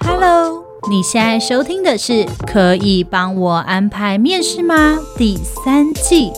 Hello，你现在收听的是《可以帮我安排面试吗》第三季。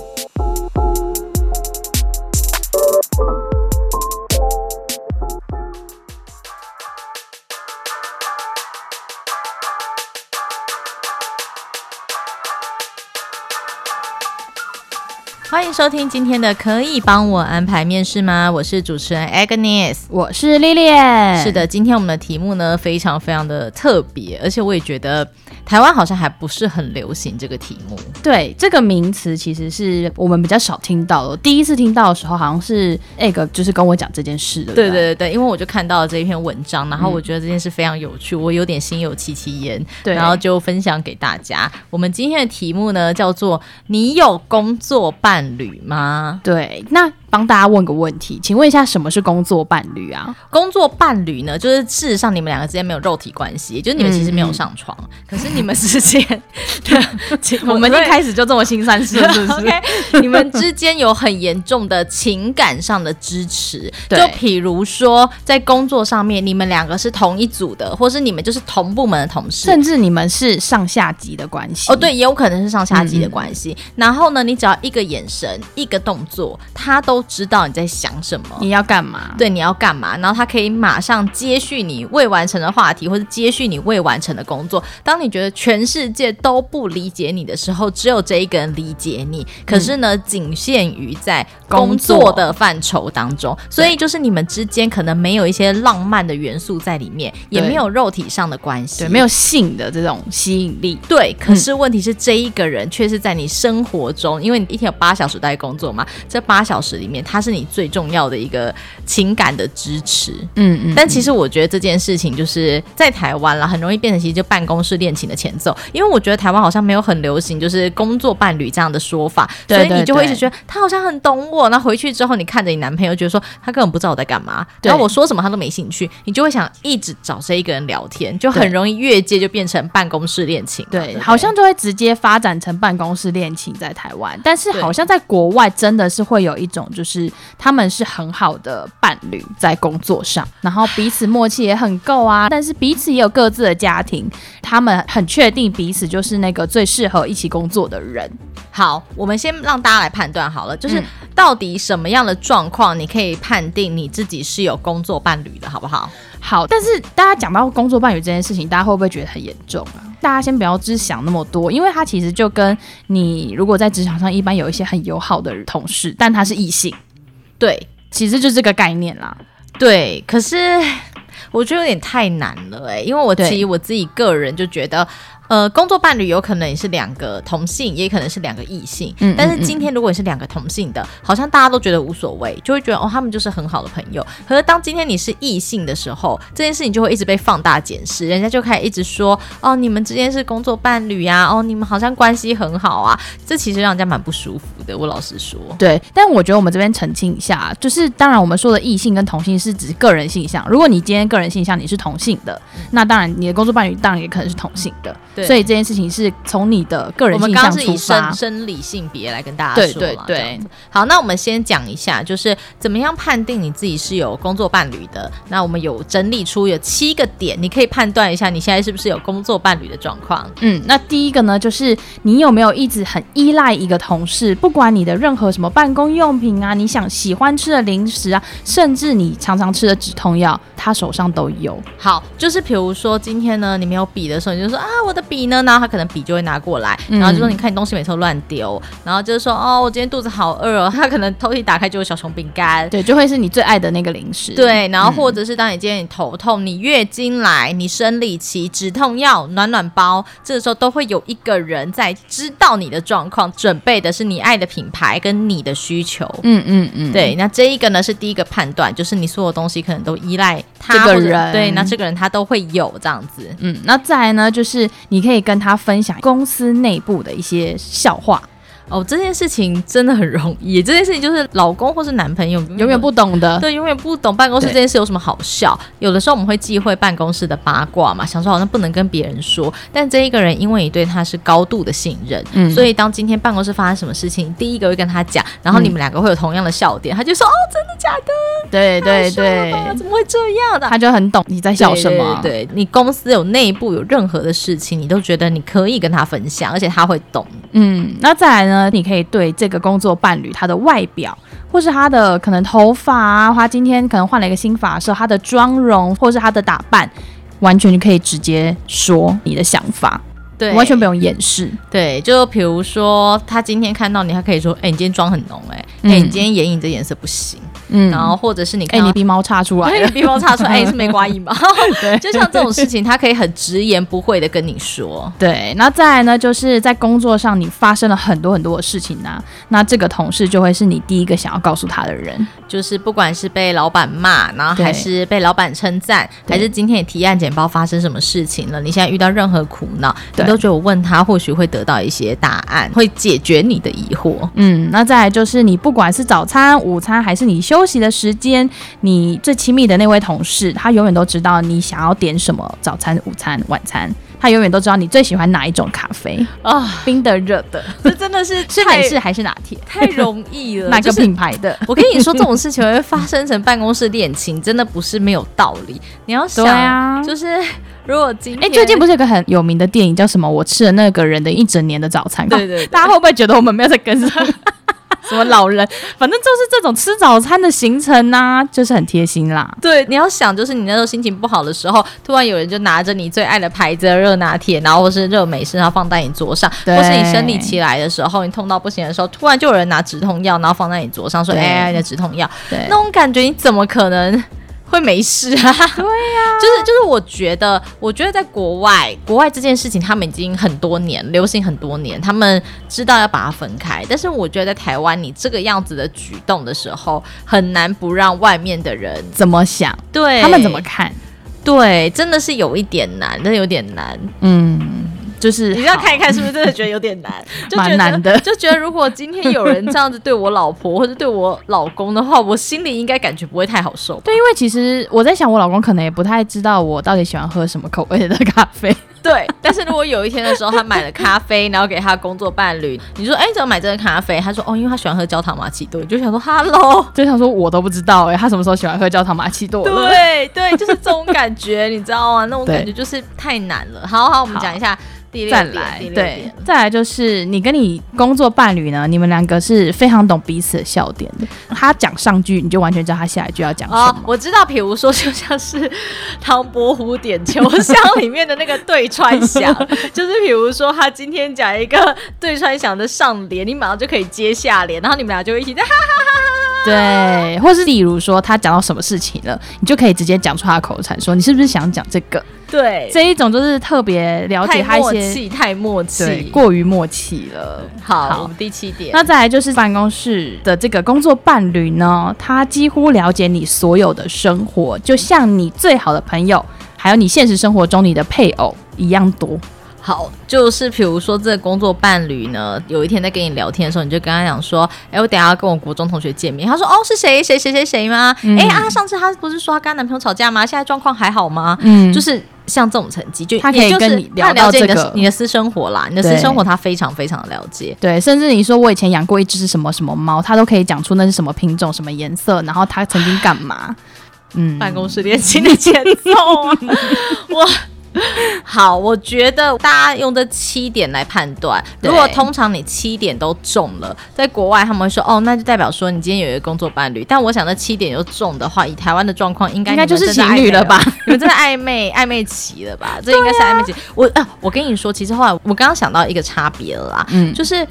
迎收听今天的，可以帮我安排面试吗？我是主持人 Agnes，我是 Lilian。是的，今天我们的题目呢，非常非常的特别，而且我也觉得。台湾好像还不是很流行这个题目。对，这个名词其实是我们比较少听到的。第一次听到的时候，好像是 Egg 就是跟我讲这件事的。对对对对，因为我就看到了这一篇文章，然后我觉得这件事非常有趣，嗯、我有点心有戚戚焉。对，然后就分享给大家。我们今天的题目呢，叫做“你有工作伴侣吗？”对，那。帮大家问个问题，请问一下，什么是工作伴侣啊？工作伴侣呢，就是事实上你们两个之间没有肉体关系，也就是你们其实没有上床，嗯、可是你们之间，我们一开始就这么新三色，是不是？OK，你们之间有很严重的情感上的支持，就比如说在工作上面，你们两个是同一组的，或是你们就是同部门的同事，甚至你们是上下级的关系。哦，对，也有可能是上下级的关系。嗯、然后呢，你只要一个眼神、一个动作，他都。都知道你在想什么，你要干嘛？对，你要干嘛？然后他可以马上接续你未完成的话题，或者接续你未完成的工作。当你觉得全世界都不理解你的时候，只有这一个人理解你。可是呢，仅限于在工作的范畴当中，所以就是你们之间可能没有一些浪漫的元素在里面，也没有肉体上的关系，对，没有性的这种吸引力。对，可是问题是这一个人却是在你生活中，因为你一天有八小时在工作嘛，这八小时里。里面，它是你最重要的一个情感的支持，嗯嗯。但其实我觉得这件事情就是在台湾啦，很容易变成其实就办公室恋情的前奏。因为我觉得台湾好像没有很流行就是工作伴侣这样的说法，所以你就会一直觉得他好像很懂我。那回去之后，你看着你男朋友，觉得说他根本不知道我在干嘛，然后我说什么他都没兴趣，你就会想一直找这一个人聊天，就很容易越界就变成办公室恋情。对，好像就会直接发展成办公室恋情在台湾。但是好像在国外真的是会有一种。就是他们是很好的伴侣，在工作上，然后彼此默契也很够啊。但是彼此也有各自的家庭，他们很确定彼此就是那个最适合一起工作的人。好，我们先让大家来判断好了，就是到底什么样的状况，你可以判定你自己是有工作伴侣的，好不好？好，但是大家讲到工作伴侣这件事情，大家会不会觉得很严重啊？大家先不要只想那么多，因为他其实就跟你如果在职场上一般有一些很友好的同事，但他是异性，对，其实就这个概念啦。对，可是 我觉得有点太难了哎、欸，因为我其实我自己个人就觉得。呃，工作伴侣有可能也是两个同性，也可能是两个异性。嗯，但是今天如果你是两个同性的，好像大家都觉得无所谓，就会觉得哦，他们就是很好的朋友。可是当今天你是异性的时候，这件事情就会一直被放大检视，人家就开始一直说哦，你们之间是工作伴侣呀，哦，你们好像关系很好啊，这其实让人家蛮不舒服的。我老实说，对，但我觉得我们这边澄清一下，就是当然我们说的异性跟同性是指个人性向。如果你今天个人性向你是同性的，那当然你的工作伴侣当然也可能是同性的。对所以这件事情是从你的个人性向出发，我们刚刚是以生生理性别来跟大家说嘛。对对对。好，那我们先讲一下，就是怎么样判定你自己是有工作伴侣的。那我们有整理出有七个点，你可以判断一下你现在是不是有工作伴侣的状况。嗯，那第一个呢，就是你有没有一直很依赖一个同事，不管你的任何什么办公用品啊，你想喜欢吃的零食啊，甚至你常常吃的止痛药，他手上都有。好，就是比如说今天呢，你没有笔的时候，你就说啊，我的。笔呢？然后他可能笔就会拿过来，然后就说：“你看你东西每次都乱丢。”然后就是说：“哦，我今天肚子好饿哦。”他可能偷偷打开就有小熊饼干，对，就会是你最爱的那个零食。对，然后或者是当你今天你头痛、你月经来、你生理期、止痛药、暖暖包，这个时候都会有一个人在知道你的状况，准备的是你爱的品牌跟你的需求。嗯嗯嗯，对。那这一个呢是第一个判断，就是你所有东西可能都依赖他这个人。对，那这个人他都会有这样子。嗯，那再来呢，就是你。你可以跟他分享公司内部的一些笑话哦，这件事情真的很容易。这件事情就是老公或是男朋友永远不懂的，对，永远不懂办公室这件事有什么好笑。有的时候我们会忌讳办公室的八卦嘛，想说好像不能跟别人说。但这一个人因为你对他是高度的信任，嗯，所以当今天办公室发生什么事情，第一个会跟他讲，然后你们两个会有同样的笑点，他就说哦，真的假的？对对对，怎么会这样的？他就很懂你在笑什么。对，你公司有内部有任何的事情，你都觉得你可以跟他分享，而且他会懂。嗯，那再来呢？你可以对这个工作伴侣他的外表，或是他的可能头发啊，他今天可能换了一个新发色，他的妆容，或是他的打扮，完全就可以直接说你的想法，对，完全不用掩饰。对，就比如说他今天看到你，他可以说：“哎、欸，你今天妆很浓、欸，哎、嗯，哎、欸，你今天眼影这颜色不行。”嗯，然后或者是你看，哎，你鼻毛插出来，你鼻毛插出来，哎，是没刮胤吗？对，就像这种事情，他可以很直言不讳的跟你说。对，那再来呢，就是在工作上你发生了很多很多的事情呢，那这个同事就会是你第一个想要告诉他的人，就是不管是被老板骂，然后还是被老板称赞，还是今天你提案简报发生什么事情了，你现在遇到任何苦恼，你都觉得我问他或许会得到一些答案，会解决你的疑惑。嗯，那再来就是你不管是早餐、午餐，还是你休息的时间。你最亲密的那位同事，他永远都知道你想要点什么早餐、午餐、晚餐。他永远都知道你最喜欢哪一种咖啡啊，哦、冰的、热的，这真的是是美式还是拿铁？太容易了。哪个品牌的？我跟你说，这种事情会发生成办公室恋情，真的不是没有道理。你要想，啊、就是如果今天，哎，最近不是有个很有名的电影叫什么？我吃了那个人的一整年的早餐。对，对对，大家会不会觉得我们没有在跟上？什么老人，反正就是这种吃早餐的行程呐、啊，就是很贴心啦。对，你要想，就是你那时候心情不好的时候，突然有人就拿着你最爱的牌子的热拿铁，然后或是热美式，然后放在你桌上；或是你生理期来的时候，你痛到不行的时候，突然就有人拿止痛药，然后放在你桌上，说：“哎对，你的止痛药。”对，那种感觉你怎么可能？会没事啊？对呀、啊，就是就是，我觉得，我觉得在国外，国外这件事情他们已经很多年流行很多年，他们知道要把它分开。但是我觉得在台湾，你这个样子的举动的时候，很难不让外面的人怎么想，对他们怎么看？对，真的是有一点难，真的有点难。嗯。就是你要看一看，是不是真的觉得有点难？蛮难的，就觉得如果今天有人这样子对我老婆或者对我老公的话，我心里应该感觉不会太好受。对，因为其实我在想，我老公可能也不太知道我到底喜欢喝什么口味的咖啡。对，但是如果有一天的时候，他买了咖啡，然后给他工作伴侣，你说，哎，怎么买这个咖啡？他说，哦，因为他喜欢喝焦糖玛奇朵。就想说，Hello，就想说我都不知道，哎，他什么时候喜欢喝焦糖玛奇朵？对对，就是这种感觉，你知道吗？那种感觉就是太难了。好好，我们讲一下。再来，对，再来就是你跟你工作伴侣呢，你们两个是非常懂彼此的笑点的。他讲上句，你就完全知道他下一句要讲什么。哦，我知道，比如说，就像是唐伯虎点秋香里面的那个对穿响，就是比如说他今天讲一个对穿响的上联，你马上就可以接下联，然后你们俩就一起在哈哈哈哈哈。对，或是例如说他讲到什么事情了，你就可以直接讲出他的口才，说你是不是想讲这个？对，这一种就是特别了解他一些，太默契，太默契，过于默契了。好，好，我们第七点，那再来就是办公室的这个工作伴侣呢，他几乎了解你所有的生活，就像你最好的朋友，还有你现实生活中你的配偶一样多。好，就是比如说这个工作伴侣呢，有一天在跟你聊天的时候，你就跟他讲说，哎，我等下要跟我国中同学见面。他说，哦，是谁谁谁谁谁吗？哎、嗯、啊，上次他不是说他跟他男朋友吵架吗？现在状况还好吗？嗯，就是像这种成绩，就他可以跟你聊到这个你的，你的私生活啦，你的私生活他非常非常的了解。对，甚至你说我以前养过一只什么什么猫，他都可以讲出那是什么品种、什么颜色，然后他曾经干嘛？嗯，办公室恋情的前奏，我。好，我觉得大家用这七点来判断，如果通常你七点都中了，在国外他们会说，哦，那就代表说你今天有一个工作伴侣。但我想，这七点又中的话，以台湾的状况，应该应该就是情侣了吧？你们真的暧昧暧昧期了吧？这应该是暧昧期。我啊，我跟你说，其实后来我刚刚想到一个差别了啦，嗯，就是。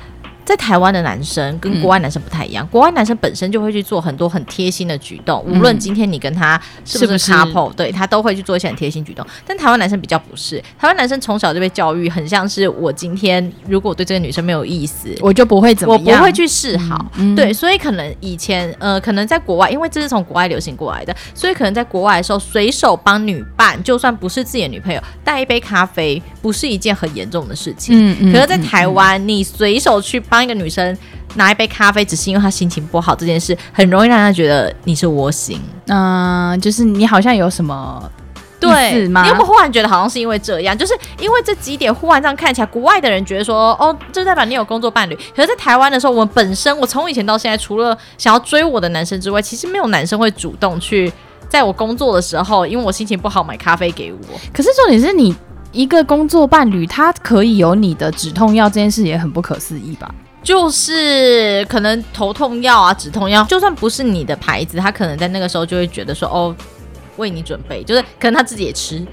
在台湾的男生跟国外男生不太一样，嗯、国外男生本身就会去做很多很贴心的举动，嗯、无论今天你跟他是不是 couple，对他都会去做一些很贴心举动。但台湾男生比较不是，台湾男生从小就被教育，很像是我今天如果对这个女生没有意思，我就不会怎么样，我不会去示好。嗯、对，所以可能以前呃，可能在国外，因为这是从国外流行过来的，所以可能在国外的时候，随手帮女伴，就算不是自己的女朋友，带一杯咖啡，不是一件很严重的事情。嗯嗯。可是，在台湾，嗯、你随手去帮帮一个女生拿一杯咖啡，只是因为她心情不好，这件事很容易让她觉得你是窝心。嗯、呃，就是你好像有什么。对，你有没有忽然觉得好像是因为这样？就是因为这几点忽然这样看起来，国外的人觉得说，哦，这代表你有工作伴侣。可是，在台湾的时候，我们本身，我从以前到现在，除了想要追我的男生之外，其实没有男生会主动去在我工作的时候，因为我心情不好买咖啡给我。可是重点是你一个工作伴侣，他可以有你的止痛药，这件事也很不可思议吧？就是可能头痛药啊，止痛药，就算不是你的牌子，他可能在那个时候就会觉得说，哦。为你准备，就是可能他自己也吃，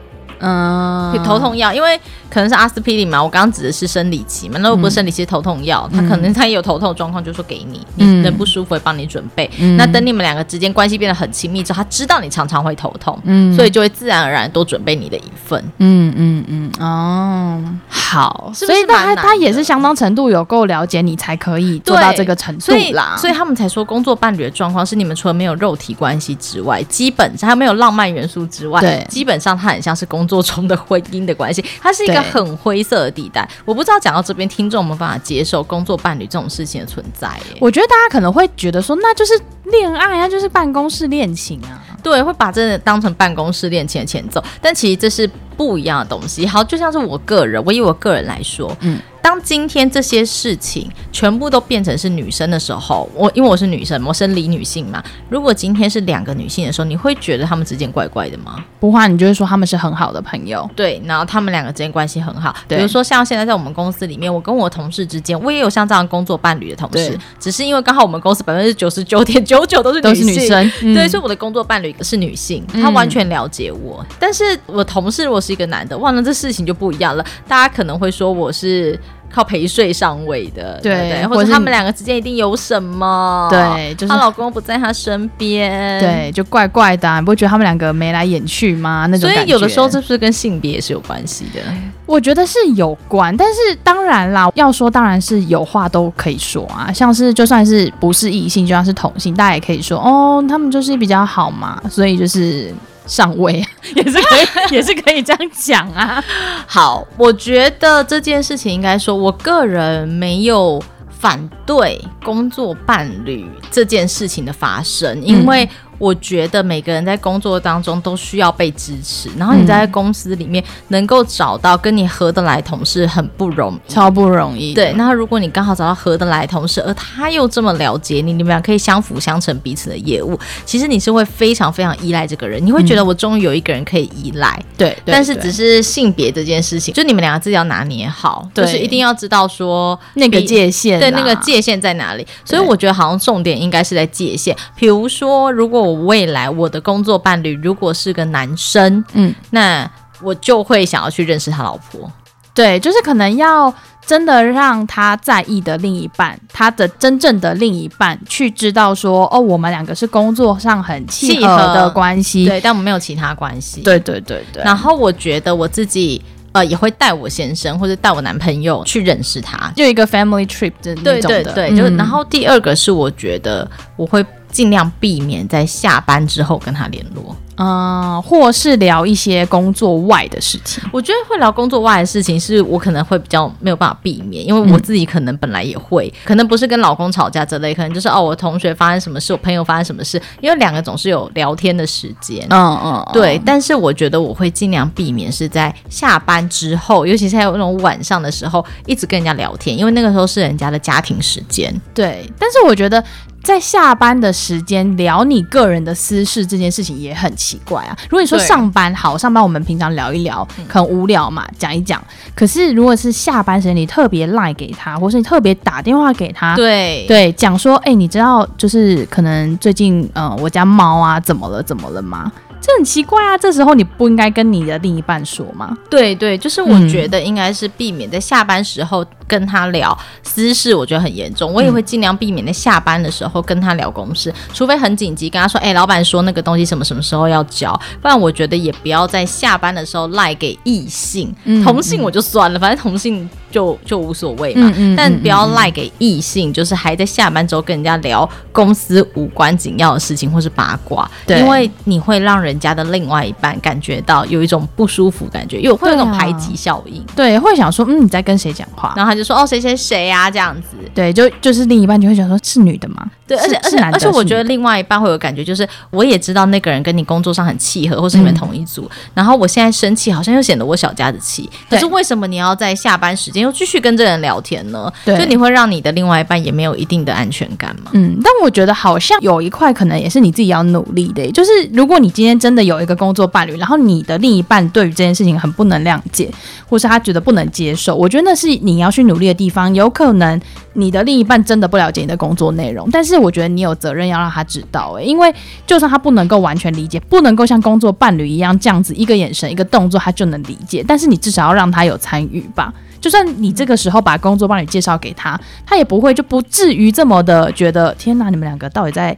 嗯，头痛药，因为可能是阿司匹林嘛。我刚刚指的是生理期嘛，那如果不是生理期，头痛药，他可能他也有头痛状况，就说给你，你人不舒服会帮你准备。那等你们两个之间关系变得很亲密之后，他知道你常常会头痛，嗯，所以就会自然而然多准备你的一份。嗯嗯嗯，哦，好，所以他他也是相当程度有够了解你，才可以做到这个程度啦。所以他们才说，工作伴侣的状况是你们除了没有肉体关系之外，基本上还没有浪漫元素之外，对，基本上他很像是工作中的婚姻的关系，它是一个很灰色的地带。我不知道讲到这边，听众有没有办法接受工作伴侣这种事情的存在？我觉得大家可能会觉得说，那就是恋爱啊，就是办公室恋情啊，对，会把这当成办公室恋情的前奏，但其实这是不一样的东西。好，就像是我个人，我以我个人来说，嗯。当今天这些事情全部都变成是女生的时候，我因为我是女生，我生理女性嘛。如果今天是两个女性的时候，你会觉得她们之间怪怪的吗？不会，你就会说她们是很好的朋友。对，然后她们两个之间关系很好。对，比如说像现在在我们公司里面，我跟我同事之间，我也有像这样工作伴侣的同事，对只是因为刚好我们公司百分之九十九点九九都是都是女生，嗯、对，所以我的工作伴侣是女性，她完全了解我。嗯、但是我同事如果是一个男的，哇，那这事情就不一样了。大家可能会说我是。靠陪睡上位的，对，对对，或者他们两个之间一定有什么，对，就是她老公不在她身边，对，就怪怪的，啊，你不会觉得他们两个眉来眼去吗？那种，所以有的时候这是不是跟性别也是有关系的？我觉得是有关，但是当然啦，要说当然是有话都可以说啊，像是就算是不是异性，就算是同性，大家也可以说哦，他们就是比较好嘛，所以就是。上位 也是可以，也是可以这样讲啊。好，我觉得这件事情应该说，我个人没有反对工作伴侣这件事情的发生，因为。我觉得每个人在工作当中都需要被支持，然后你在公司里面能够找到跟你合得来同事很不容易，超不容易。对，那如果你刚好找到合得来同事，而他又这么了解你，你们俩可以相辅相成彼此的业务，其实你是会非常非常依赖这个人，你会觉得我终于有一个人可以依赖。对、嗯，但是只是性别这件事情，就你们两个自己要拿捏好，就是一定要知道说那个界限，对，那个界限在哪里。所以我觉得好像重点应该是在界限，比如说如果。我未来我的工作伴侣如果是个男生，嗯，那我就会想要去认识他老婆。对，就是可能要真的让他在意的另一半，他的真正的另一半去知道说，哦，我们两个是工作上很契合的关系，对，但我们没有其他关系。对对对对。然后我觉得我自己呃也会带我先生或者带我男朋友去认识他，就一个 family trip 的那种的。对对对，就、是、然后第二个是我觉得我会。尽量避免在下班之后跟他联络。嗯，或是聊一些工作外的事情。我觉得会聊工作外的事情，是我可能会比较没有办法避免，因为我自己可能本来也会，嗯、可能不是跟老公吵架之类，可能就是哦，我同学发生什么事，我朋友发生什么事，因为两个总是有聊天的时间。嗯嗯，对。但是我觉得我会尽量避免是在下班之后，尤其是在那种晚上的时候，一直跟人家聊天，因为那个时候是人家的家庭时间。对。但是我觉得在下班的时间聊你个人的私事这件事情也很奇怪啊！如果你说上班好，上班我们平常聊一聊，很无聊嘛，讲一讲。可是如果是下班时间，你特别赖给他，或是你特别打电话给他，对对，讲说，哎、欸，你知道就是可能最近，呃，我家猫啊怎么了，怎么了吗？这很奇怪啊！这时候你不应该跟你的另一半说吗？对对，就是我觉得应该是避免在下班时候跟他聊私事，我觉得很严重。我也会尽量避免在下班的时候跟他聊公事，除非很紧急，跟他说：“哎、欸，老板说那个东西什么什么时候要交。”不然我觉得也不要在下班的时候赖给异性，嗯、同性我就算了，反正同性。就就无所谓嘛，但不要赖给异性，就是还在下班之后跟人家聊公司无关紧要的事情或是八卦，因为你会让人家的另外一半感觉到有一种不舒服感觉，又会有那种排挤效应，对，会想说，嗯，你在跟谁讲话？然后他就就说哦谁谁谁啊这样子，对，就就是另一半就会想说是女的吗？对，而且而且而且我觉得另外一半会有感觉，就是我也知道那个人跟你工作上很契合，或是你们同一组，嗯、然后我现在生气好像又显得我小家子气，可是为什么你要在下班时间又继续跟这人聊天呢？对，就你会让你的另外一半也没有一定的安全感嘛？嗯，但我觉得好像有一块可能也是你自己要努力的，就是如果你今天真的有一个工作伴侣，然后你的另一半对于这件事情很不能谅解，或是他觉得不能接受，我觉得那是你要去努力的地方，有可能。你的另一半真的不了解你的工作内容，但是我觉得你有责任要让他知道，诶，因为就算他不能够完全理解，不能够像工作伴侣一样这样子一个眼神、一个动作他就能理解，但是你至少要让他有参与吧。就算你这个时候把工作伴侣介绍给他，他也不会就不至于这么的觉得天哪，你们两个到底在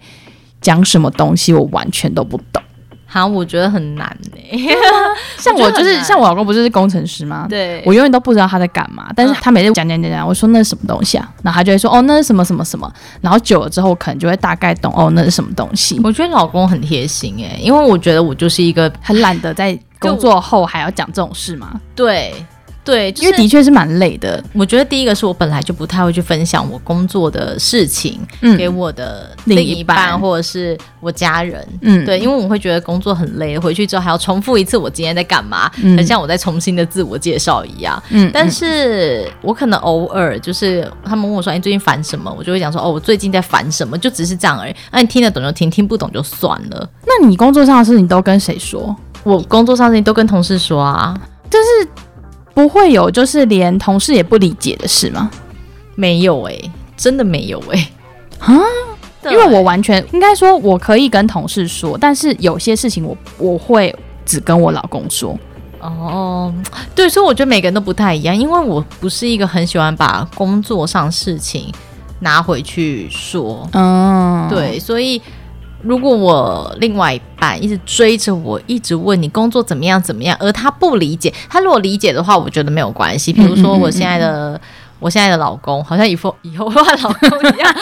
讲什么东西，我完全都不懂。好，我觉得很难呢、欸。像我就是像我老公，不是工程师吗？对，我永远都不知道他在干嘛。但是他每次讲讲讲讲，我说那是什么东西啊？然后他就会说哦，那是什么什么什么。然后久了之后，我可能就会大概懂哦，那是什么东西。我觉得老公很贴心哎、欸，因为我觉得我就是一个很懒得在工作后还要讲这种事嘛。对。对，因为的确是蛮累的。我觉得第一个是我本来就不太会去分享我工作的事情，嗯，给我的另一半或者是我家人，嗯，对，因为我会觉得工作很累，回去之后还要重复一次我今天在干嘛，嗯，很像我在重新的自我介绍一样，嗯。但是我可能偶尔就是他们问我说：“哎，最近烦什么？”我就会讲说：“哦，我最近在烦什么？”就只是这样而已。那你听得懂就听，听不懂就算了。那你工作上的事情都跟谁说？我工作上的事情都跟同事说啊，但是。不会有，就是连同事也不理解的事吗？没有哎、欸，真的没有哎、欸，啊！因为我完全应该说，我可以跟同事说，但是有些事情我我会只跟我老公说。哦，对，所以我觉得每个人都不太一样，因为我不是一个很喜欢把工作上事情拿回去说。嗯，对，所以。如果我另外一半一直追着我，一直问你工作怎么样怎么样，而他不理解，他如果理解的话，我觉得没有关系。比如说我现在的。我现在的老公好像以后以后会换老公一样，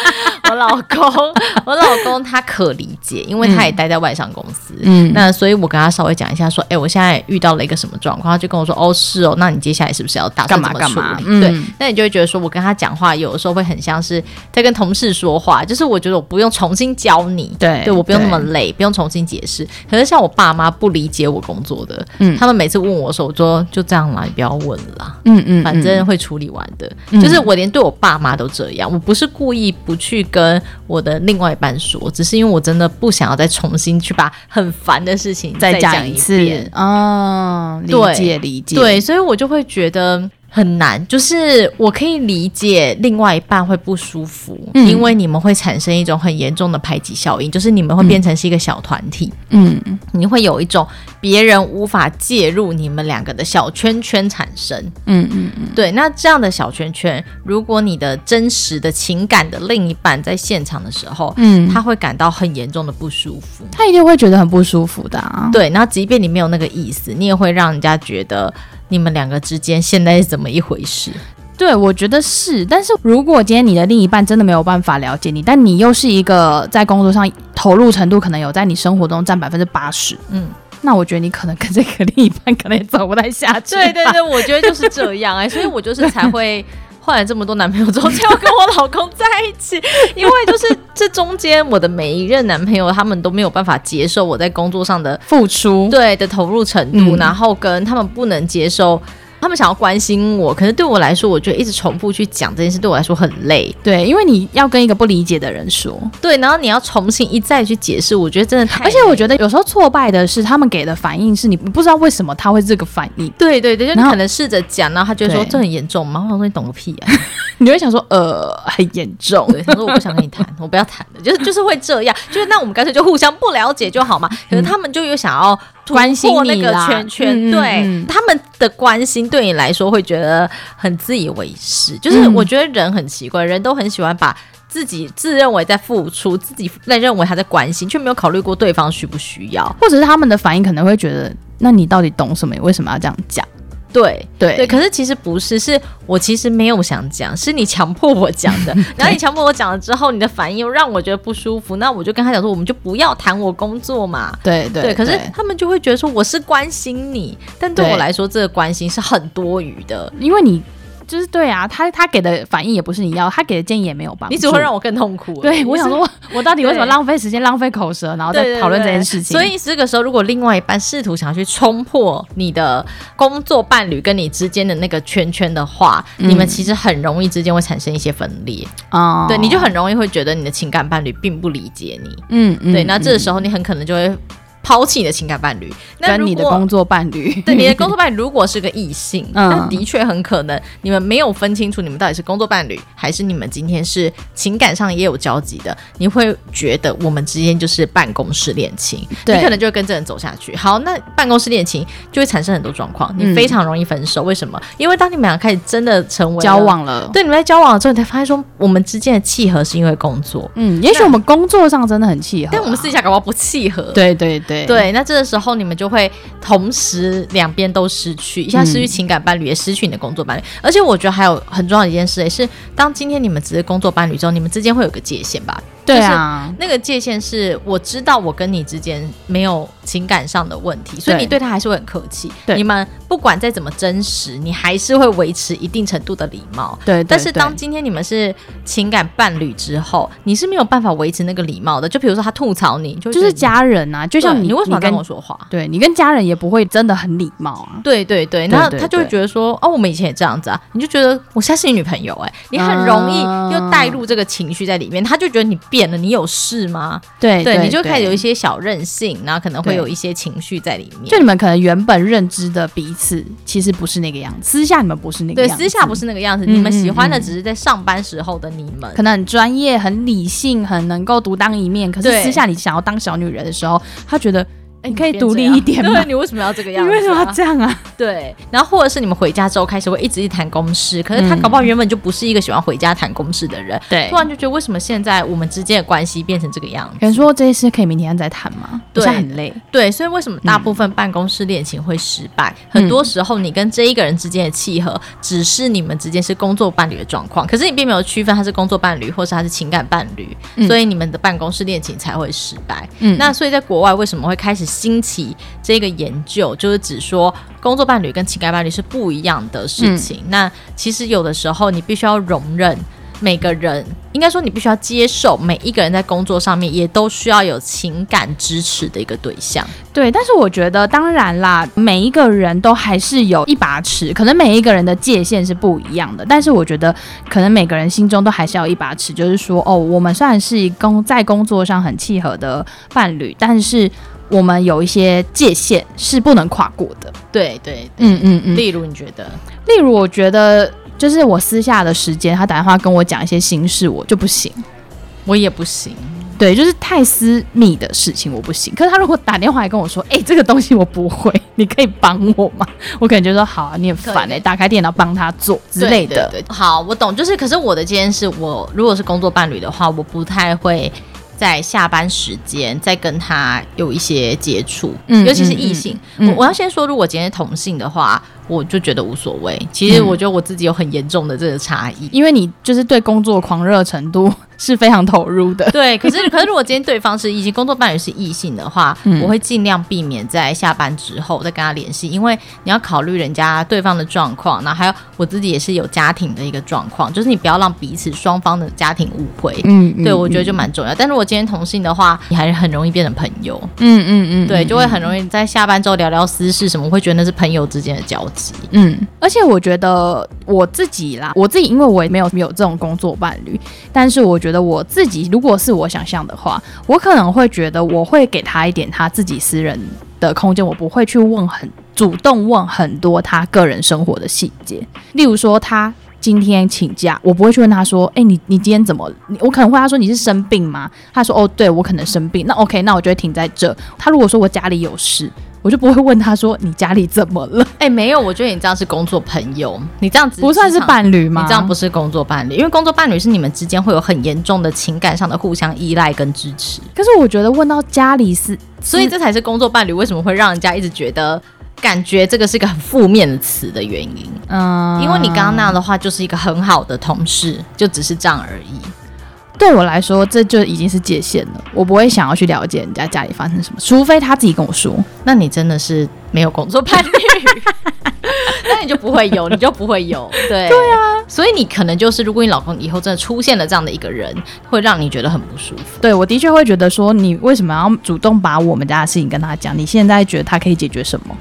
我老公，我老公他可理解，因为他也待在外商公司，嗯，那所以我跟他稍微讲一下，说，哎、欸，我现在遇到了一个什么状况，他就跟我说，哦，是哦，那你接下来是不是要打算怎么处理？干嘛干嘛？嗯、对，那你就会觉得说我跟他讲话，有的时候会很像是在跟同事说话，就是我觉得我不用重新教你，对，对我不用那么累，不用重新解释。可是像我爸妈不理解我工作的，嗯，他们每次问我的时候，我说就这样啦，你不要问啦，嗯嗯，反正会处理完的。就是我连对我爸妈都这样，我不是故意不去跟我的另外一半说，只是因为我真的不想要再重新去把很烦的事情再讲一次。哦，理解理解，对，所以我就会觉得。很难，就是我可以理解另外一半会不舒服，嗯、因为你们会产生一种很严重的排挤效应，就是你们会变成是一个小团体，嗯，你会有一种别人无法介入你们两个的小圈圈产生，嗯嗯嗯，对，那这样的小圈圈，如果你的真实的情感的另一半在现场的时候，嗯，他会感到很严重的不舒服，他一定会觉得很不舒服的啊，对，那即便你没有那个意思，你也会让人家觉得。你们两个之间现在是怎么一回事？对，我觉得是。但是如果今天你的另一半真的没有办法了解你，但你又是一个在工作上投入程度可能有在你生活中占百分之八十，嗯，那我觉得你可能跟这个另一半可能也走不太下去。对对对，我觉得就是这样哎、欸，所以我就是才会。换了这么多男朋友之后，才要跟我老公在一起，因为就是这中间我的每一任男朋友，他们都没有办法接受我在工作上的付出，对的投入程度，嗯、然后跟他们不能接受。他们想要关心我，可是对我来说，我觉得一直重复去讲这件事对我来说很累。对，因为你要跟一个不理解的人说，对，然后你要重新一再去解释，我觉得真的太……而且我觉得有时候挫败的是他们给的反应是你不知道为什么他会这个反应。对对对，就你可能试着讲，然后他就说这很严重吗？我说你懂个屁啊！你会想说呃很严重，对，他说我不想跟你谈，我不要谈了，就是就是会这样，就是那我们干脆就互相不了解就好嘛。可是他们就又想要。关心那个圈圈，对、嗯、他们的关心对你来说会觉得很自以为是。就是我觉得人很奇怪，人都很喜欢把自己自认为在付出，自己在认为他在关心，却没有考虑过对方需不需要，或者是他们的反应可能会觉得，那你到底懂什么？你为什么要这样讲？对对。对，可是其实不是，是我其实没有想讲，是你强迫我讲的。然后你强迫我讲了之后，你的反应又让我觉得不舒服，那我就跟他讲说，我们就不要谈我工作嘛。对对对，可是他们就会觉得说我是关心你，但对我来说，这个关心是很多余的，因为你就是对啊，他他给的反应也不是你要，他给的建议也没有帮助，你只会让我更痛苦。对，我想说，我到底为什么浪费时间、浪费口舌，然后再讨论这件事情？所以这个时候，如果另外一半试图想要去冲破你的工作伴侣跟你之间的那个圈圈的话，嗯、你们其实很容易之间会产生一些分裂啊。嗯、对，你就很容易会觉得你的情感伴侣并不理解你。嗯，嗯对，那这个时候你很可能就会。抛弃你的情感伴侣，跟你的工作伴侣，对你的工作伴侣，如果是个异性，那、嗯、的确很可能你们没有分清楚，你们到底是工作伴侣，还是你们今天是情感上也有交集的，你会觉得我们之间就是办公室恋情，对你可能就会跟这人走下去。好，那办公室恋情就会产生很多状况，你非常容易分手。嗯、为什么？因为当你们俩开始真的成为交往了，对，你们在交往了之后，你才发现说我们之间的契合是因为工作。嗯，也许我们工作上真的很契合、啊，但我们私底下搞不好不契合。对对对对。那这个时候你们就会同时两边都失去，一下失去情感伴侣，也失去你的工作伴侣。而且我觉得还有很重要的一件事，也是当今天你们只是工作伴侣之后，你们之间会有个界限吧？对啊，那个界限是我知道我跟你之间没有情感上的问题，所以你对他还是会很客气。对，你们不管再怎么真实，你还是会维持一定程度的礼貌。对，对，对，但是当今天你们是情感伴侣之后，你是没有办法维持那个礼貌的。就比如说他吐槽你，就，就是家人啊，就像你，你为什么跟我说话？对，你跟家人也不会真的很礼貌啊。对对对，那他就会觉得说，哦，我们以前也这样子啊，你就觉得我现在是你女朋友哎、欸，你很容易又带入这个情绪在里面，他就觉得你变了，你有事。吗？对对，你就开始有一些小任性，然后可能会有一些情绪在里面。就你们可能原本认知的彼此，其实不是那个样子。私下你们不是那个样子，对，私下不是那个样子。你们喜欢的只是在上班时候的你们，可能很专业、很理性、很能够独当一面。可是私下你想要当小女人的时候，他觉得。你可以独立一点吗？对，你为什么要这个样子？你为什么要这样啊？对，然后或者是你们回家之后开始会一直去谈公事，可是他搞不好原本就不是一个喜欢回家谈公事的人，对，突然就觉得为什么现在我们之间的关系变成这个样子？有人说这些事可以明天再谈吗？对，很累。对，所以为什么大部分办公室恋情会失败？很多时候你跟这一个人之间的契合，只是你们之间是工作伴侣的状况，可是你并没有区分他是工作伴侣，或是他是情感伴侣，所以你们的办公室恋情才会失败。嗯，那所以在国外为什么会开始兴起？这个研究就是指说，工作伴侣跟情感伴侣是不一样的事情。嗯、那其实有的时候，你必须要容忍每个人，应该说你必须要接受每一个人在工作上面也都需要有情感支持的一个对象。对，但是我觉得，当然啦，每一个人都还是有一把尺，可能每一个人的界限是不一样的。但是我觉得，可能每个人心中都还是要有一把尺，就是说，哦，我们虽然是工在工作上很契合的伴侣，但是。我们有一些界限是不能跨过的，对对，嗯嗯嗯。例如你觉得？例如我觉得，就是我私下的时间，他打电话跟我讲一些心事，我就不行，我也不行。对，就是太私密的事情我不行。可是他如果打电话来跟我说，哎，这个东西我不会，你可以帮我吗？我可能就说好啊，你很烦哎、欸，打开电脑帮他做之类的。好，我懂。就是，可是我的经验是我如果是工作伴侣的话，我不太会。在下班时间再跟他有一些接触，嗯，尤其是异性。嗯嗯嗯、我我要先说，如果今天同性的话。我就觉得无所谓。其实我觉得我自己有很严重的这个差异，因为你就是对工作狂热程度 是非常投入的。对，可是可是如果今天对方是异性，工作伴侣是异性的话，嗯、我会尽量避免在下班之后再跟他联系，因为你要考虑人家对方的状况，然后还有我自己也是有家庭的一个状况，就是你不要让彼此双方的家庭误会。嗯，对，我觉得就蛮重要。嗯、但如果今天同性的话，你还是很容易变成朋友。嗯嗯嗯，对，就会很容易在下班之后聊聊私事什么，我会觉得那是朋友之间的交。嗯，而且我觉得我自己啦，我自己因为我也没有没有这种工作伴侣，但是我觉得我自己如果是我想象的话，我可能会觉得我会给他一点他自己私人的空间，我不会去问很主动问很多他个人生活的细节，例如说他今天请假，我不会去问他说，哎，你你今天怎么？我可能会他说你是生病吗？他说哦，对我可能生病，那 OK，那我就会停在这。他如果说我家里有事。我就不会问他说，你家里怎么了？哎、欸，没有，我觉得你这样是工作朋友，你这样子不算是伴侣吗？你这样不是工作伴侣，因为工作伴侣是你们之间会有很严重的情感上的互相依赖跟支持。可是我觉得问到家里是，所以这才是工作伴侣为什么会让人家一直觉得感觉这个是一个很负面的词的原因。嗯，因为你刚刚那样的话就是一个很好的同事，就只是这样而已。对我来说，这就已经是界限了。我不会想要去了解人家家里发生什么，除非他自己跟我说。那你真的是没有工作 伴侣。那你就不会有，你就不会有。对 对啊，所以你可能就是，如果你老公以后真的出现了这样的一个人，会让你觉得很不舒服。对，我的确会觉得说，你为什么要主动把我们家的事情跟他讲？你现在觉得他可以解决什么？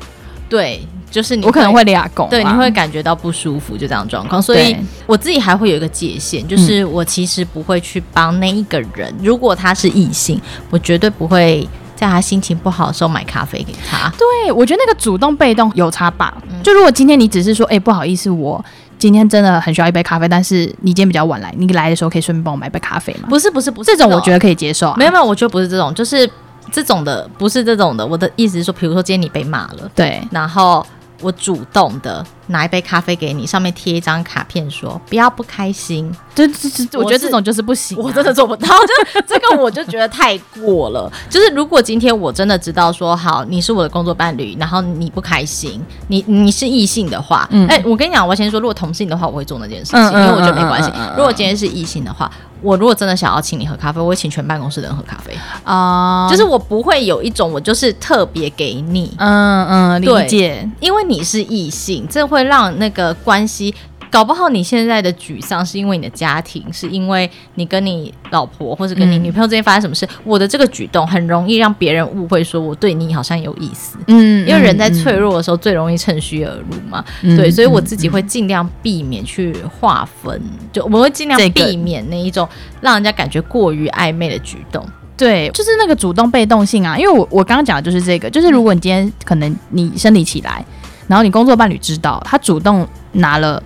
对。就是你，我可能会俩拱，对，你会感觉到不舒服，就这样状况。所以我自己还会有一个界限，就是我其实不会去帮那一个人。如果他是异性，我绝对不会在他心情不好的时候买咖啡给他。对，我觉得那个主动被动有差吧。就如果今天你只是说，哎，不好意思，我今天真的很需要一杯咖啡，但是你今天比较晚来，你来的时候可以顺便帮我买杯咖啡吗？不是，不是，不是这种，我觉得可以接受。没有，没有，我觉得不是这种，就是这种的，不是这种的。我的意思是说，比如说今天你被骂了，对，然后。我主动的拿一杯咖啡给你，上面贴一张卡片说不要不开心。这这这，我觉得这种就是不行，我真的做不到。就 这个我就觉得太过了。就是如果今天我真的知道说好，你是我的工作伴侣，然后你不开心，你你是异性的话，哎、嗯欸，我跟你讲，我先说，如果同性的话，我会做那件事情，因为我觉得没关系。如果今天是异性的话。我如果真的想要请你喝咖啡，我会请全办公室的人喝咖啡啊，uh, 就是我不会有一种我就是特别给你，嗯嗯，理解，因为你是异性，这会让那个关系。搞不好你现在的沮丧是因为你的家庭，是因为你跟你老婆或者跟你女朋友之间发生什么事。嗯、我的这个举动很容易让别人误会，说我对你好像有意思。嗯，因为人在脆弱的时候最容易趁虚而入嘛。嗯、对，所以我自己会尽量避免去划分，就我会尽量避免那一种让人家感觉过于暧昧的举动。对，就是那个主动被动性啊。因为我我刚刚讲的就是这个，就是如果你今天可能你生理起来，然后你工作伴侣知道他主动拿了。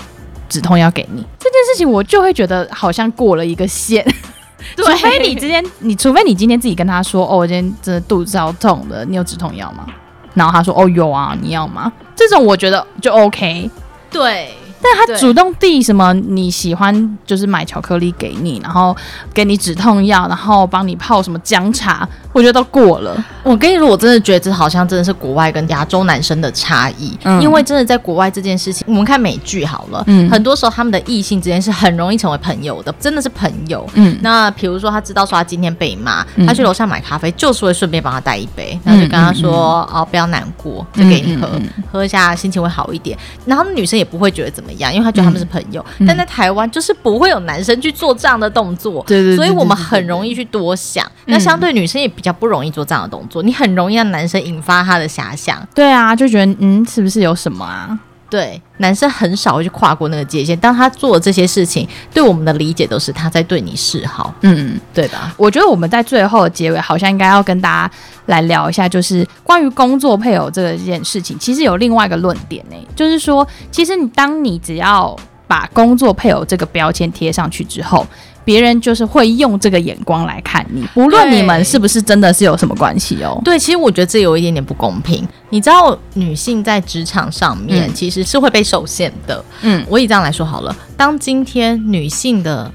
止痛药给你这件事情，我就会觉得好像过了一个线。对除非你今天，你除非你今天自己跟他说：“哦，我今天真的肚子好痛的，你有止痛药吗？”然后他说：“哦，有啊，你要吗？”这种我觉得就 OK。对。但他主动递什么你喜欢，就是买巧克力给你，然后给你止痛药，然后帮你泡什么姜茶，我觉得都过了。我跟你说，我真的觉得这好像真的是国外跟亚洲男生的差异，嗯、因为真的在国外这件事情，我们看美剧好了，嗯，很多时候他们的异性之间是很容易成为朋友的，真的是朋友。嗯，那比如说他知道说他今天被骂，嗯、他去楼下买咖啡，就是会顺便帮他带一杯，然后就跟他说、哦，不要难过，就给你喝，嗯嗯嗯、喝一下心情会好一点。然后女生也不会觉得怎么样，因为他觉得他们是朋友。嗯、但在台湾就是不会有男生去做这样的动作，对对，所以我们很容易去多想。嗯、那相对女生也比较不容易做这样的动作，你很容易让男生引发他的遐想。对啊，就觉得嗯，是不是有什么啊？对，男生很少会去跨过那个界限。当他做这些事情，对我们的理解都是他在对你示好。嗯，对吧？我觉得我们在最后的结尾好像应该要跟大家来聊一下，就是关于工作配偶这个件事情，其实有另外一个论点呢，就是说，其实你当你只要把工作配偶这个标签贴上去之后。别人就是会用这个眼光来看你，无论你们是不是真的是有什么关系哦。对，其实我觉得这有一点点不公平。你知道，女性在职场上面其实是会被受限的。嗯，我以这样来说好了，当今天女性的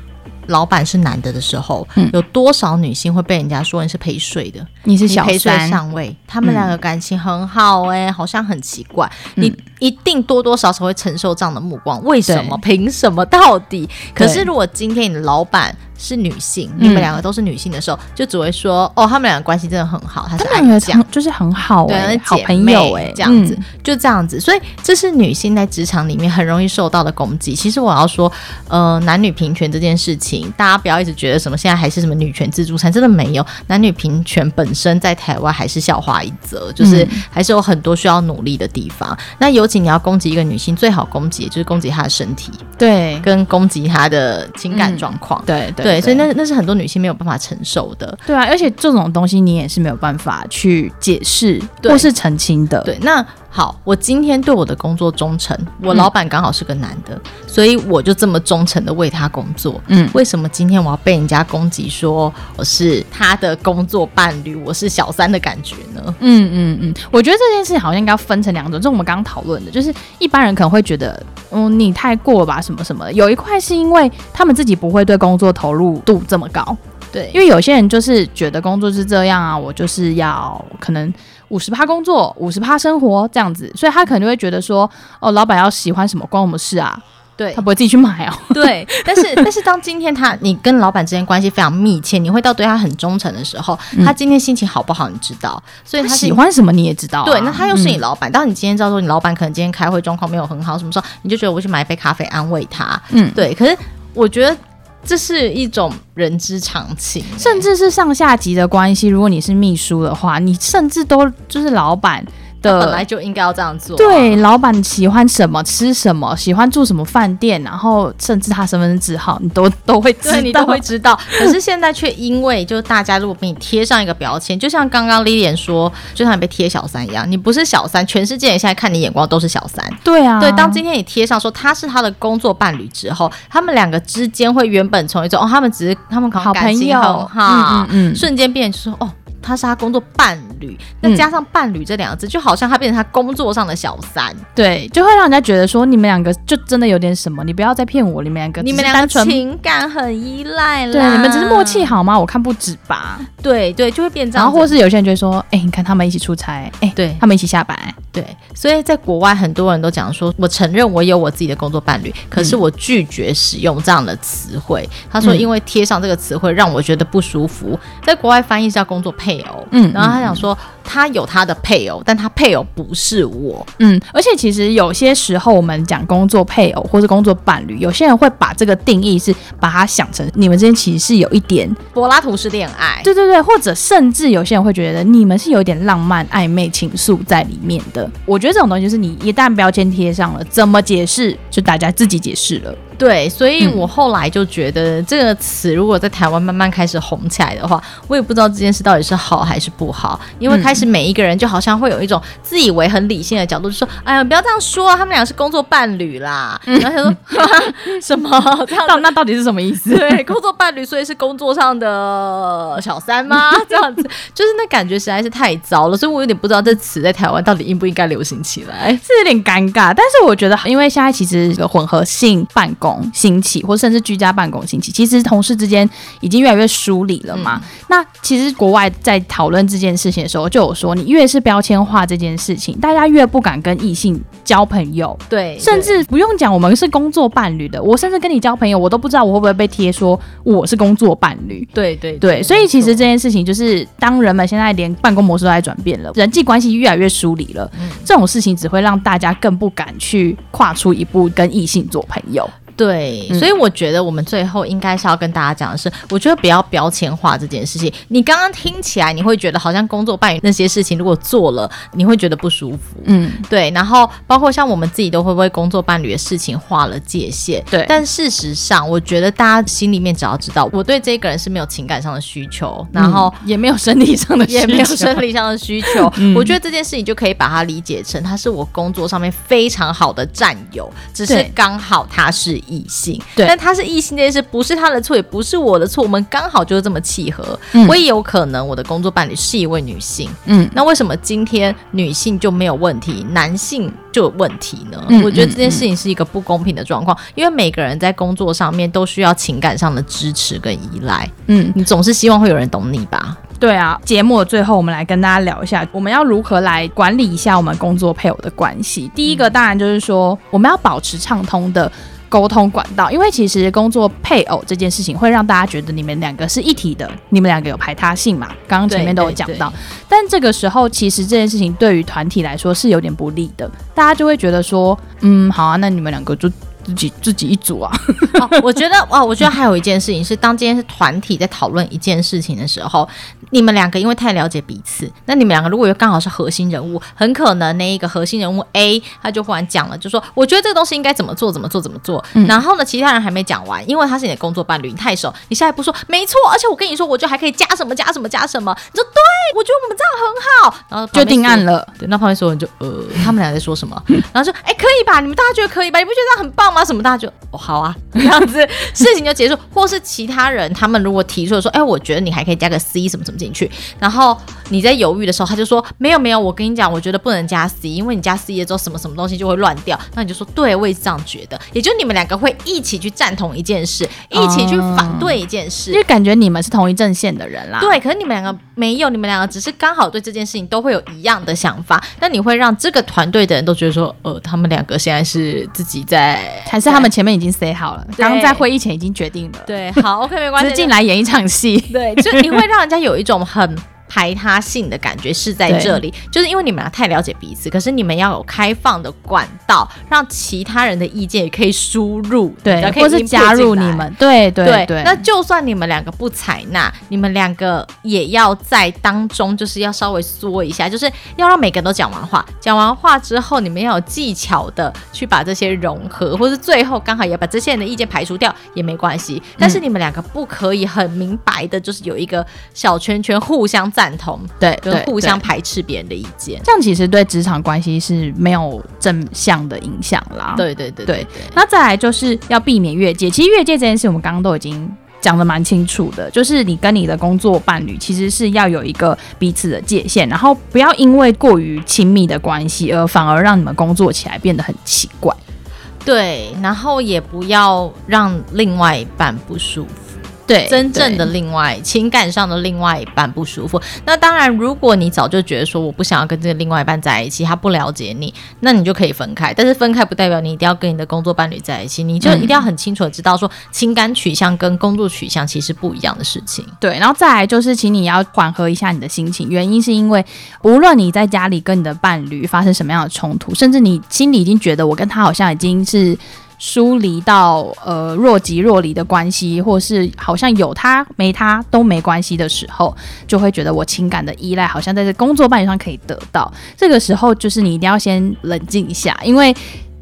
老板是男的的时候，嗯、有多少女性会被人家说你是陪睡的？你是小三，陪睡上位，他们两个感情很好哎、欸，嗯、好像很奇怪。嗯、你一定多多少少会承受这样的目光，为什么？凭什么？到底？可是如果今天你的老板。是女性，你们两个都是女性的时候，嗯、就只会说哦，他们两个关系真的很好，他是爱讲，就是很好、欸，对，好朋友哎、欸，这样子，嗯、就这样子，所以这是女性在职场里面很容易受到的攻击。其实我要说，呃，男女平权这件事情，大家不要一直觉得什么现在还是什么女权自助餐，真的没有，男女平权本身在台湾还是笑话一则，就是还是有很多需要努力的地方。嗯、那尤其你要攻击一个女性，最好攻击就是攻击她的身体，对，跟攻击她的情感状况、对。对，所以那那是很多女性没有办法承受的，对啊，而且这种东西你也是没有办法去解释或是澄清的。对，那好，我今天对我的工作忠诚，我老板刚好是个男的，嗯、所以我就这么忠诚的为他工作。嗯，为什么今天我要被人家攻击说我是他的工作伴侣，我是小三的感觉呢？嗯嗯嗯，我觉得这件事情好像应该分成两种，就是我们刚刚讨论的，就是一般人可能会觉得，嗯，你太过了吧，什么什么的。有一块是因为他们自己不会对工作投入度这么高，对，因为有些人就是觉得工作是这样啊，我就是要可能五十趴工作，五十趴生活这样子，所以他可能就会觉得说，哦，老板要喜欢什么关我们事啊。对，他不会自己去买哦。对，但是但是当今天他你跟老板之间关系非常密切，你会到对他很忠诚的时候，嗯、他今天心情好不好你知道，所以他，他喜欢什么你也知道、啊。对，那他又是你老板，嗯、当你今天知道说你老板可能今天开会状况没有很好，什么时候你就觉得我去买一杯咖啡安慰他。嗯，对。可是我觉得这是一种人之常情，甚至是上下级的关系。如果你是秘书的话，你甚至都就是老板。的本来就应该要这样做、啊。对，老板喜欢什么，吃什么，喜欢住什么饭店，然后甚至他身份证字号，你都都会知道，你都会知道。可是现在却因为，就是大家如果给你贴上一个标签，就像刚刚 Lilian 说，就像你被贴小三一样，你不是小三，全世界人现在看你眼光都是小三。对啊，对。当今天你贴上说他是他的工作伴侣之后，他们两个之间会原本从一种哦，他们只是他们可能好朋友哈，嗯嗯，瞬间变成说哦。他是他工作伴侣，那加上“伴侣”这两个字，嗯，就好像他变成他工作上的小三，对，就会让人家觉得说你们两个就真的有点什么，你不要再骗我，你们两个你们两个情感很依赖了，对，你们只是默契好吗？我看不止吧，对对，就会变这样。然后或是有些人就会说，哎，欸，你看他们一起出差，哎，欸，对他们一起下班，对，所以在国外很多人都讲说，我承认我有我自己的工作伴侣，可是我拒绝使用这样的词汇。嗯，他说，因为贴上这个词汇让我觉得不舒服。在国外翻译是叫工作配。配偶，嗯，然后他想说，他有他的配偶，但他配偶不是我，嗯，而且其实有些时候我们讲工作配偶或是工作伴侣，有些人会把这个定义是把它想成你们之间其实是有一点柏拉图式恋爱，对对对，或者甚至有些人会觉得你们是有一点浪漫暧昧情愫在里面的。我觉得这种东西就是你一旦标签贴上了，怎么解释就大家自己解释了。对，所以我后来就觉得这个词如果在台湾慢慢开始红起来的话，我也不知道这件事到底是好还是不好，因为开始每一个人就好像会有一种自以为很理性的角度，就说：“哎呀，不要这样说啊，他们俩是工作伴侣啦。嗯”然后他说：“ 什么？这样那到底是什么意思？对，工作伴侣，所以是工作上的小三吗？这样子，就是那感觉实在是太糟了，所以我有点不知道这词在台湾到底应不应该流行起来，是有点尴尬。但是我觉得，因为现在其实有混合性办公。兴起，或甚至居家办公兴起，其实同事之间已经越来越疏离了嘛。嗯、那其实国外在讨论这件事情的时候，就有说，你越是标签化这件事情，大家越不敢跟异性交朋友。对，甚至不用讲，我们是工作伴侣的，我甚至跟你交朋友，我都不知道我会不会被贴说我是工作伴侣。对对对，对，所以其实这件事情就是，当人们现在连办公模式都在转变了，人际关系越来越疏离了，嗯、这种事情只会让大家更不敢去跨出一步跟异性做朋友。对，所以我觉得我们最后应该是要跟大家讲的是，我觉得不要标签化这件事情。你刚刚听起来，你会觉得好像工作伴侣那些事情，如果做了，你会觉得不舒服。嗯，对。然后包括像我们自己都会为工作伴侣的事情划了界限？对。但事实上，我觉得大家心里面只要知道，我对这个人是没有情感上的需求，然后也没有生理上的 需求，也没有生理上的需求。嗯，我觉得这件事情就可以把它理解成，他是我工作上面非常好的战友，只是刚好他是。异性，对，但他是异性这件事不是他的错，也不是我的错，我们刚好就是这么契合。嗯，我也有可能我的工作伴侣是一位女性，嗯，那为什么今天女性就没有问题，男性就有问题呢？嗯，我觉得这件事情是一个不公平的状况，嗯，因为每个人在工作上面都需要情感上的支持跟依赖。嗯，你总是希望会有人懂你吧？对啊，节目的最后，我们来跟大家聊一下，我们要如何来管理一下我们工作配偶的关系。第一个当然就是说，我们要保持畅通的。沟通管道，因为其实工作配偶这件事情会让大家觉得你们两个是一体的，你们两个有排他性嘛？刚刚前面都有讲到，但这个时候其实这件事情对于团体来说是有点不利的，大家就会觉得说，嗯，好啊，那你们两个就。自己自己一组啊、我觉得哦，我觉得还有一件事情是，当今天是团体在讨论一件事情的时候，你们两个因为太了解彼此，那你们两个如果又刚好是核心人物，很可能那一个核心人物 A 他就忽然讲了，就说我觉得这个东西应该怎么做怎么做怎么做。然后呢，其他人还没讲完，因为他是你的工作伴侣，你太熟，你下一步说没错，而且我跟你说，我就还可以加什么加什么加什么。你说对，我觉得我们这样很好，然后就定案了。对，那旁边所有人就呃，他们俩在说什么？然后说哎，可以吧？你们大家觉得可以吧？你不觉得这样很棒？吗？什么大家就哦好啊，这样子 事情就结束，或是其他人他们如果提出说，哎、欸，我觉得你还可以加个 C 什么什么进去，然后你在犹豫的时候，他就说没有没有，我跟你讲，我觉得不能加 C，因为你加 C 了之后，什么什么东西就会乱掉。那你就说对，我也是这样觉得，也就你们两个会一起去赞同一件事，一起去反对一件事，就感觉你们是同一阵线的人啦。对，可是你们两个。没有，你们两个只是刚好对这件事情都会有一样的想法，那你会让这个团队的人都觉得说，呃，他们两个现在是自己在，还是他们前面已经 say 好了，刚刚在会议前已经决定了。对，好，OK，没关系，进来演一场戏。对，就你会让人家有一种很。排他性的感觉是在这里，就是因为你们俩太了解彼此，可是你们要有开放的管道，让其他人的意见也可以输入，对，或是加入你们，对对对，对。那就算你们两个不采纳，你们两个也要在当中，就是要稍微说一下，就是要让每个人都讲完话，讲完话之后，你们要有技巧的去把这些融合，或是最后刚好也把这些人的意见排除掉也没关系。但是你们两个不可以很明白的，就是有一个小圈圈互相在。赞同，对，就互相排斥别人的意见，这样其实对职场关系是没有正向的影响啦。对对对对，对，那再来就是要避免越界。其实越界这件事，我们刚刚都已经讲的蛮清楚的，就是你跟你的工作伴侣其实是要有一个彼此的界限，然后不要因为过于亲密的关系而反而让你们工作起来变得很奇怪。对，然后也不要让另外一半不舒服。对，真正的另外情感上的另外一半不舒服。那当然，如果你早就觉得说我不想要跟这个另外一半在一起，他不了解你，那你就可以分开。但是分开不代表你一定要跟你的工作伴侣在一起，你就一定要很清楚的知道说，情感取向跟工作取向其实不一样的事情。对，然后再来就是，请你要缓和一下你的心情。原因是因为，无论你在家里跟你的伴侣发生什么样的冲突，甚至你心里已经觉得我跟他好像已经是。疏离到呃若即若离的关系，或是好像有他没他都没关系的时候，就会觉得我情感的依赖好像在这工作伴侣上可以得到。这个时候，就是你一定要先冷静一下，因为。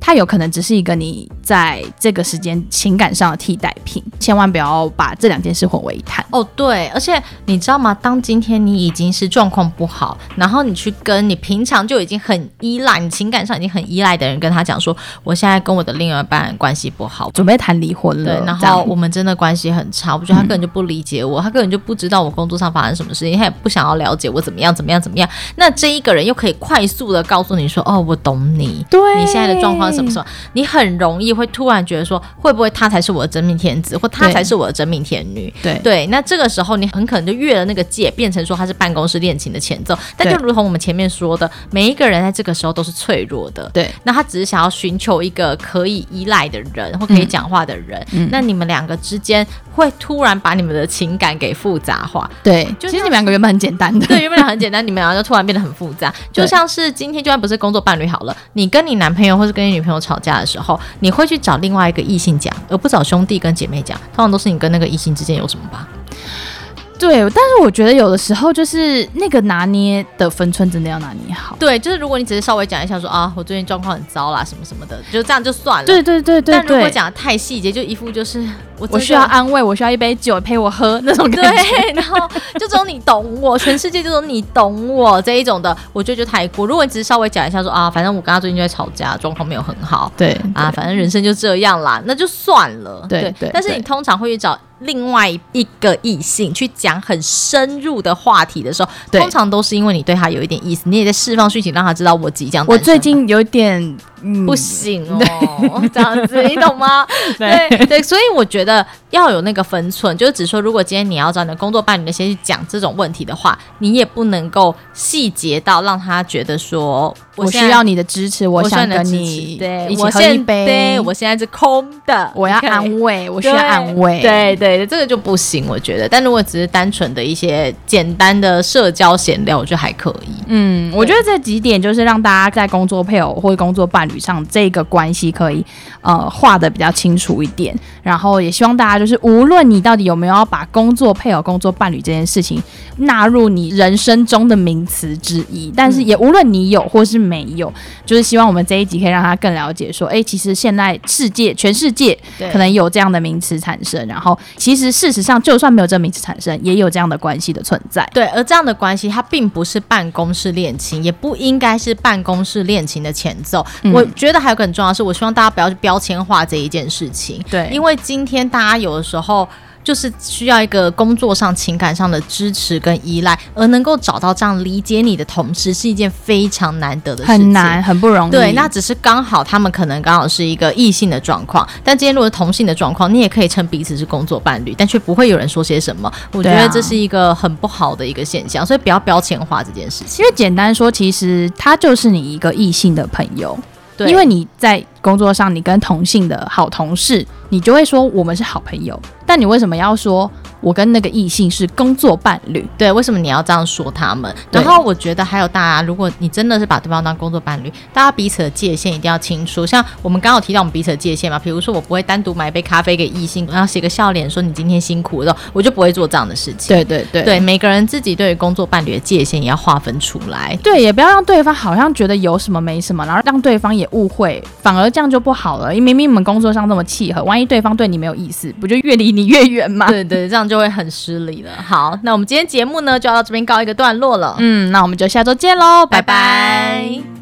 它有可能只是一个你在这个时间情感上的替代品，千万不要把这两件事混为一谈。哦，对，而且你知道吗？当今天你已经是状况不好，然后你去跟你平常就已经很依赖、你情感上已经很依赖的人跟他讲说，我现在跟我的另外一半关系不好，准备谈离婚了。对，然后我们真的关系很差，我觉得他根本就不理解我，嗯，他根本就不知道我工作上发生什么事情，他也不想要了解我怎么样、怎么样、怎么样。那这一个人又可以快速的告诉你说，哦，我懂你，对，你现在的状况什么什么，你。很容易会突然觉得说，会不会他才是我的真命天子，或他才是我的真命天女？对对，那这个时候你很可能就越了那个界，变成说他是办公室恋情的前奏。但就如同我们前面说的，每一个人在这个时候都是脆弱的。对，那他只是想要寻求一个可以依赖的人，或可以讲话的人。嗯，那你们两个之间会突然把你们的情感给复杂化。对，就其实你们两个原本很简单的，对，原本很简单，你们两个就突然变得很复杂。就像是今天就算不是工作伴侣好了，你跟你男朋友或是跟你女朋友吵架的时候，你会去找另外一个异性讲，而不找兄弟跟姐妹讲。通常都是你跟那个异性之间有什么吧？对，但是我觉得有的时候就是那个拿捏的分寸真的要拿捏好。对，就是如果你只是稍微讲一下说啊，我最近状况很糟啦，什么什么的，就这样就算了。对对对对。但如果讲的太细节，就一副就是我我需要安慰，我需要一杯酒陪我喝那种感觉。对，然后就只有你懂我，全世界就只有你懂我这一种的，我觉得就太过。如果你只是稍微讲一下说啊，反正我跟他最近就在吵架，状况没有很好。对啊，反正人生就这样啦，那就算了。对对，对。但是你通常会去找。另外一个异性去讲很深入的话题的时候，通常都是因为你对他有一点意思，你也在释放讯息，让他知道我即将。我最近有点。嗯、不行哦，这样子你懂吗？对对，所以我觉得要有那个分寸，就是只说如果今天你要找你的工作伴侣那些去讲这种问题的话，你也不能够细节到让他觉得说我需要你的支持，我想跟你对一起喝一杯，对我现在是空的，我要安慰，我需要安慰，对对对，这个就不行，我觉得。但如果只是单纯的一些简单的社交闲聊，我觉得还可以。嗯，我觉得这几点就是让大家在工作配偶或者工作伴侣上这个关系可以呃画的比较清楚一点，然后也希望大家就是无论你到底有没有要把工作配偶、工作伴侣这件事情纳入你人生中的名词之一，但是也无论你有或是没有，就是希望我们这一集可以让他更了解说，哎，其实现在世界全世界可能有这样的名词产生，然后其实事实上就算没有这名词产生，也有这样的关系的存在。对，而这样的关系它并不是办公室恋情，也不应该是办公室恋情的前奏。嗯、我觉得。还有个很重要的是，我希望大家不要去标签化这一件事情。对，因为今天大家有的时候就是需要一个工作上、情感上的支持跟依赖，而能够找到这样理解你的同事，是一件非常难得的事情，很难，很不容易。对，那只是刚好他们可能刚好是一个异性的状况，但今天如果是同性的状况，你也可以称彼此是工作伴侣，但却不会有人说些什么。我觉得这是一个很不好的一个现象，所以不要标签化这件事情。因为简单说，其实他就是你一个异性的朋友，对，因为你在工作上，你跟同性的好同事，你就会说我们是好朋友，但你为什么要说？我跟那个异性是工作伴侣，对，为什么你要这样说他们？然后我觉得还有大家，如果你真的是把对方当工作伴侣，大家彼此的界限一定要清楚。像我们刚刚提到我们彼此的界限嘛，比如说我不会单独买一杯咖啡给异性，然后写个笑脸说你今天辛苦了，我就不会做这样的事情。对对对，对，每个人自己对于工作伴侣的界限也要划分出来。对，也不要让对方好像觉得有什么没什么，然后让对方也误会，反而这样就不好了。因为明明你们工作上这么契合，万一对方对你没有意思，不就越离你越远吗？对对，这样就会很失礼了。好，那我们今天节目呢就要到这边告一个段落了。嗯，那我们就下周见喽，拜拜。拜拜。